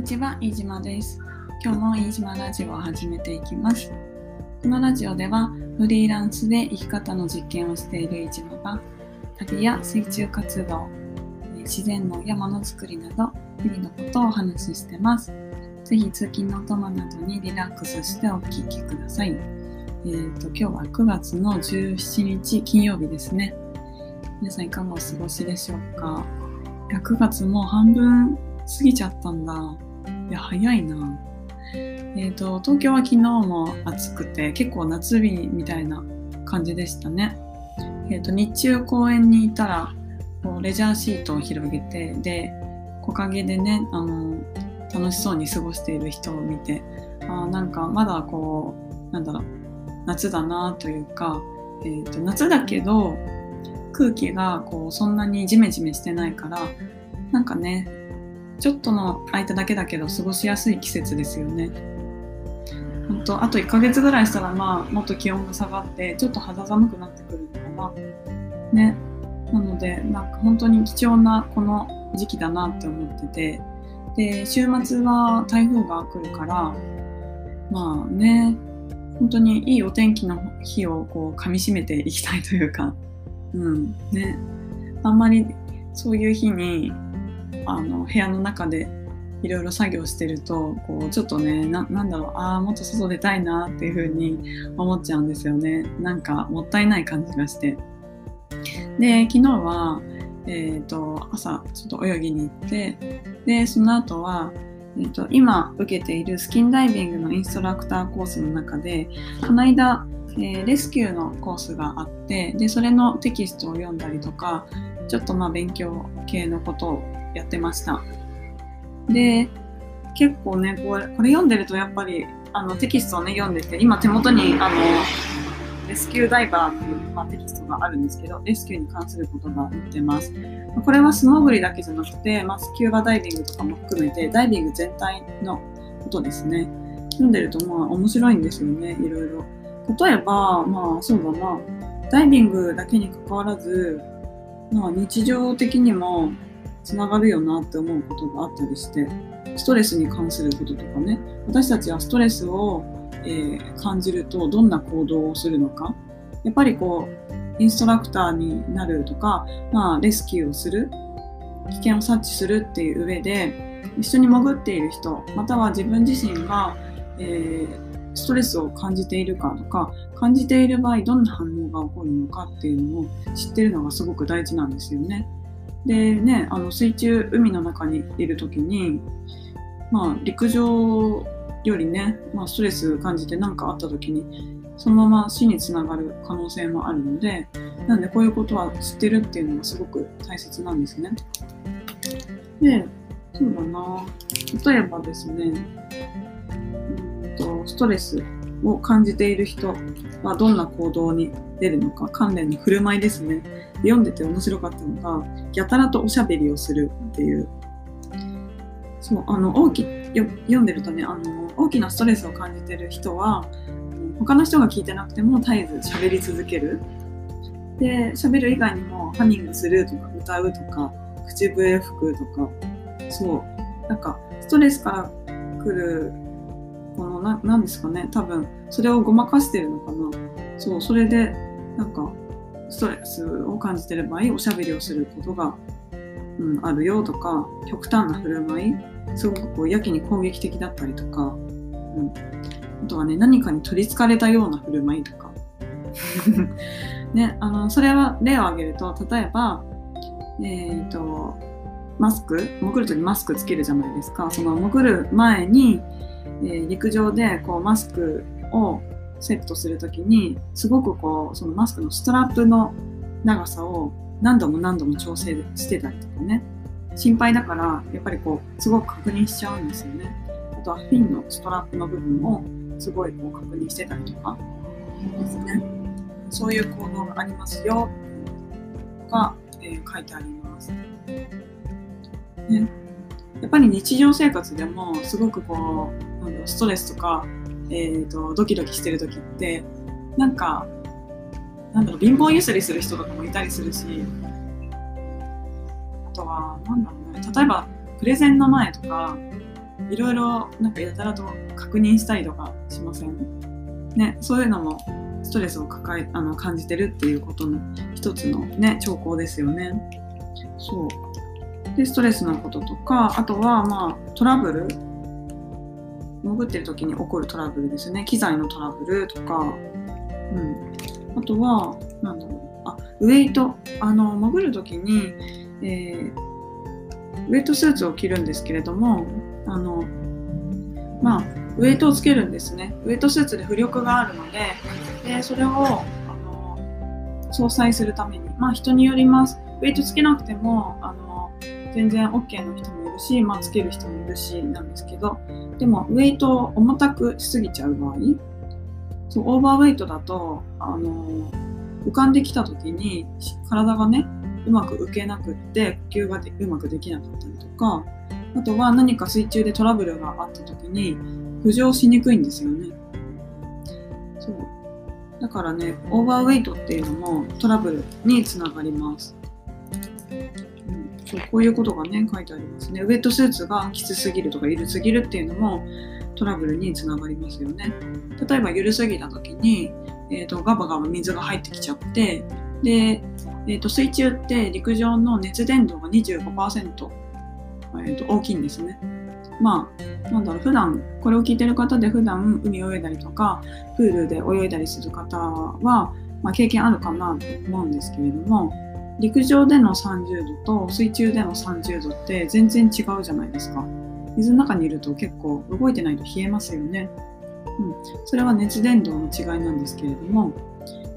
にちは、飯島です。今日も飯島ラジオを始めていきます。このラジオでは、フリーランスで生き方の実験をしている飯島が、旅や水中活動、自然の山の作りなど、日々のことをお話ししてます。ぜひ通勤のお供などにリラックスしてお聞きください。えーと、今日は9月の17日金曜日ですね。皆さんいかがお過ごしでしょうか？いや ?9 月もう半分過ぎちゃったんだ。いや、早いな。えっ、と、東京は昨日も暑くて、結構夏日みたいな感じでしたね。えっ、と、日中公園にいたら、こうレジャーシートを広げて、で、木陰でね、あの、楽しそうに過ごしている人を見て、あなんかまだこう、なんだろう、夏だなというか、えーと、夏だけど空気がこうそんなにジメジメしてないからなんかねちょっとの間だけだけど過ごしやすい季節ですよね。本当あと1ヶ月ぐらいしたらまあもっと気温が下がってちょっと肌寒くなってくるのかな。ね。なのでなんか本当に貴重なこの時期だなって思っててで週末は台風が来るからまあね本当にいいお天気の日をこう噛みしめていきたいというか、うんね、あんまりそういう日にあの部屋の中でいろいろ作業してるとこうちょっとねななんだろうああもっと外出たいなっていうふうに思っちゃうんですよね。なんかもったいない感じがして。で昨日は、えーと、朝ちょっと泳ぎに行ってでその後はえーと、今受けているスキンダイビングのインストラクターコースの中でこの間、えー、レスキューのコースがあってでそれのテキストを読んだりとかちょっとまあ勉強系のことをやってましたで結構ねこれこれ読んでるとやっぱりあのテキストをね読んでて今手元にあのレスキューダイバーっていう、まあ、テキストがあるんですけど、レスキューに関することが載ってます。これは素潜りだけじゃなくて、まあ、スキューバダイビングとかも含めて、ダイビング全体のことですね。読んでるとまあ面白いんですよね、いろいろ。例えば、まあそうだな、ダイビングだけに関わらず、まあ日常的にもつながるよなって思うことがあったりして、ストレスに関することとかね、私たちはストレスをえー、感じるとどんな行動をするのか。やっぱりこうインストラクターになるとか、まあ、レスキューをする。危険を察知するっていう上で一緒に潜っている人または自分自身が、えー、ストレスを感じているかとか感じている場合どんな反応が起こるのかっていうのを知ってるのがすごく大事なんですよね。でねあの水中海の中にいる時にまあ陸上よりね、まあ、ストレス感じて何かあった時にそのまま死につながる可能性もあるのでなんでこういうことは知ってるっていうのがすごく大切なんですね。でそうだな例えばですねうんとストレスを感じている人はどんな行動に出るのか関連の振る舞いですね。読んでて面白かったのがやたらとおしゃべりをするっていう。そうあの大き読んでるとねあの大きなストレスを感じてる人は他の人が聞いてなくても絶えず喋り続ける。で喋る以外にもハミングするとか歌うとか口笛吹くとか。そうなんかストレスから来るななんですかね。多分それをごまかしてるのかな。そうそれでなんかストレスを感じてる場合おしゃべりをすることが、うん、あるよとか極端な振る舞いすごくこうやけに攻撃的だったりとか、うん、あとはね何かに取りつかれたような振る舞いとか。ねあのそれは例を挙げると例えばえっ、ー、とマスク潜る時にマスクつけるじゃないですか。その潜る前に、えー、陸上でこうマスクをセットする時にすごくこうそのマスクのストラップの長さを何度も何度も調整してたりとかね。心配だからやっぱりこうすごく確認しちゃうんですよね。あとはフィンのストラップの部分をすごいこう確認してたりとか。ですねそういう行動がありますよ。が、えー、書いてあります、ね、やっぱり日常生活でもすごくこうなんストレスとか、えーと、ドキドキしてる時ってなんかなんだろう貧乏ゆすりする人とかもいたりするしあとはなんだろうね例えばプレゼンの前とかいろいろなんかやたらと確認したりとかしません？ねそういうのもストレスを抱えあの感じてるっていうことの一つのね兆候ですよね。そう。でストレスのこととかあとはまあトラブル？潜ってる時に起こるトラブルですね。機材のトラブルとか、うん、あとはなんだろう。あウェイト。あの潜る時に、えー、ウェイトスーツを着るんですけれどもあのまあウェイトをつけるんですね。ウェイトスーツで浮力があるのででそれをあの相殺するために。まあ人によります。ウェイトつけなくてもあの全然 OK の人もいるし、まあ、つける人もいるしなんですけどでもウェイトを重たくしすぎちゃう場合そうオーバーウェイトだとあの浮かんできた時に体がねうまく浮けなくって呼吸がうまくできなかったりとかあとは何か水中でトラブルがあった時に浮上しにくいんですよね。そう。だからねオーバーウェイトっていうのもトラブルにつながります。そうこういうことがね書いてありますね。ウェットスーツがきつすぎるとか緩すぎるっていうのもトラブルにつながりますよね。例えば緩すぎた時に、えーと、ガバガバ水が入ってきちゃってで、えーと、水中って陸上の熱伝導が25%、えーと、大きいんですね。まあなんだろう普段これを聞いてる方で普段海泳いだりとかプールで泳いだりする方は、まあ、経験あるかなと思うんですけれども陸上での30度と水中での30度って全然違うじゃないですか。水の中にいると結構動いてないと冷えますよね。うん、それは熱伝導の違いなんですけれども、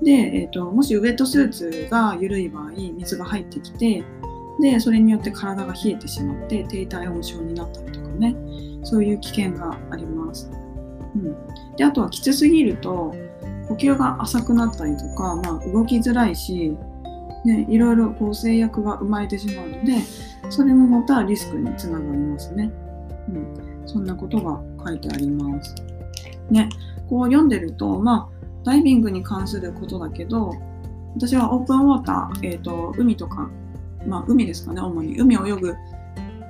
で、えーと、もしウェットスーツが緩い場合、水が入ってきて、で、それによって体が冷えてしまって低体温症になったりとかね、そういう危険があります。うん、であとはきつすぎると呼吸が浅くなったりとか、まあ、動きづらいしね、いろいろこう制約が生まれてしまうのでそれもまたリスクにつながりますね。うん、そんなことが書いてあります。ね、こう読んでると、まあ、ダイビングに関することだけど私はオープンウォーター、えーと、海とか、まあ、海ですかね主に海を泳ぐ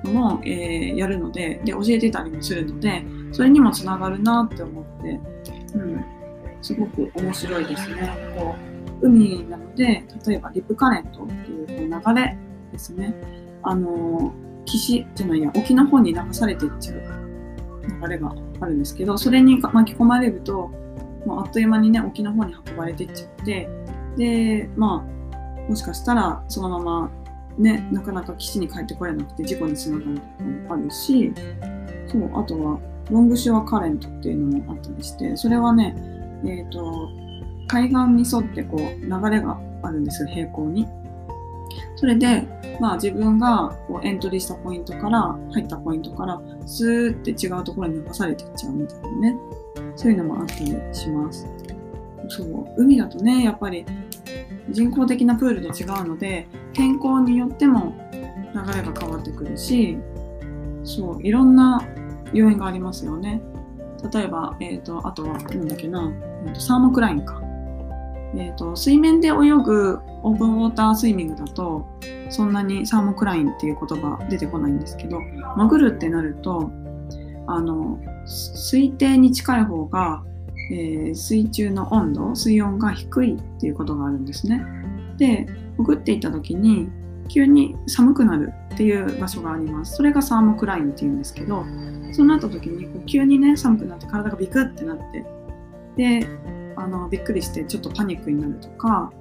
のも、えー、やるのでで教えてたりもするのでそれにもつながるなって思って、うん、すごく面白いですね。こう海なので、例えばリップカレントっていうこう流れですね。あの、岸じゃないや、沖の方に流されていっちゃう流れがあるんですけど、それに巻き込まれると、もうあっという間にね、沖の方に運ばれていっちゃって、で、まあ、もしかしたらそのままね、なかなか岸に帰ってこれなくて事故につながることもあるし、そう、あとは、ロングシュアカレントっていうのもあったりして、それはね、えっ、ー、と、海岸に沿ってこう流れがあるんですよ平行に。それで、まあ、自分がこうエントリーしたポイントから入ったポイントからスーって違うところに流されていっちゃうみたいなねそういうのもあったりします。そう海だとねやっぱり人工的なプールと違うので天候によっても流れが変わってくるしそういろんな要因がありますよね。例えば、えーと、あとは何だっけな、えーとサーモクラインか。えーと、水面で泳ぐオープンウォータースイミングだとそんなにサーモクラインっていう言葉出てこないんですけど潜るってなるとあの水底に近い方が、えー、水中の温度水温が低いっていうことがあるんですね。で潜っていた時に急に寒くなるっていう場所があります。それがサーモクラインっていうんですけどそうなった時にこう急にね寒くなって体がビクってなってであのびっくりしてちょっとパニックになるとか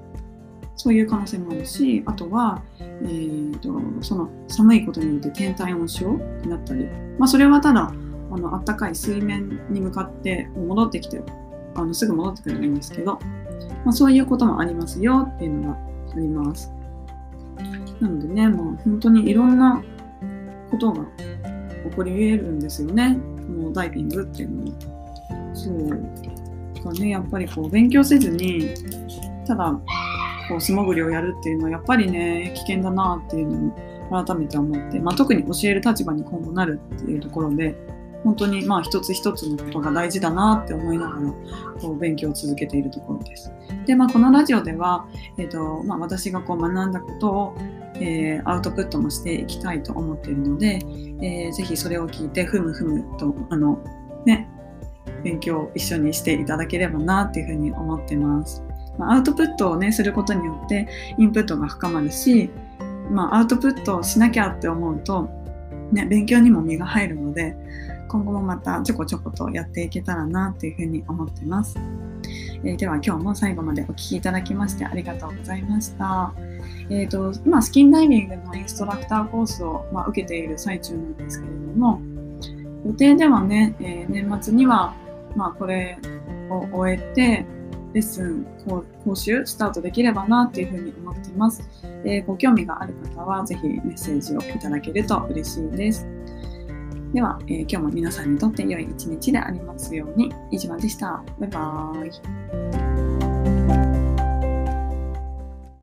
そういう可能性もあるしあとは、えーと、その寒いことによって天体温症になったり、まあ、それはただあの暖かい水面に向かって戻ってきてあのすぐ戻ってくればいいんですけど、まあ、そういうこともありますよっていうのがあります。なのでね、もう本当にいろんなことが起こり得るんですよね。もうダイビングっていうのは。そう。かねやっぱりこう勉強せずにただこう素潜りをやるっていうのはやっぱりね危険だなっていうのを改めて思って、まあ、特に教える立場に今後なるっていうところで本当にまあ一つ一つのことが大事だなって思いながらこう勉強を続けているところです。で、まあ、このラジオでは、えーとまあ、私がこう学んだことをえー、アウトプットもしていきたいと思っているので、えー、ぜひそれを聞いてふむふむとあのね勉強を一緒にしていただければなっていうふうに思ってます。まあ、アウトプットをねすることによってインプットが深まるし、まあ、アウトプットをしなきゃって思うと、ね、勉強にも身が入るので今後もまたちょこちょことやっていけたらなっていうふうに思ってます。えー、では今日も最後までお聴きいただきましてありがとうございました。えーと、今スキンダイビングのインストラクターコースを、まあ、受けている最中なんですけれども予定ではね、えー、年末には、まあ、これを終えてレッスン講習スタートできればなっていうふうに思っています、えー、ご興味がある方はぜひメッセージをいただけると嬉しいですでは、えー、今日も皆さんにとって良い一日でありますように。以上でした。バイバーイ。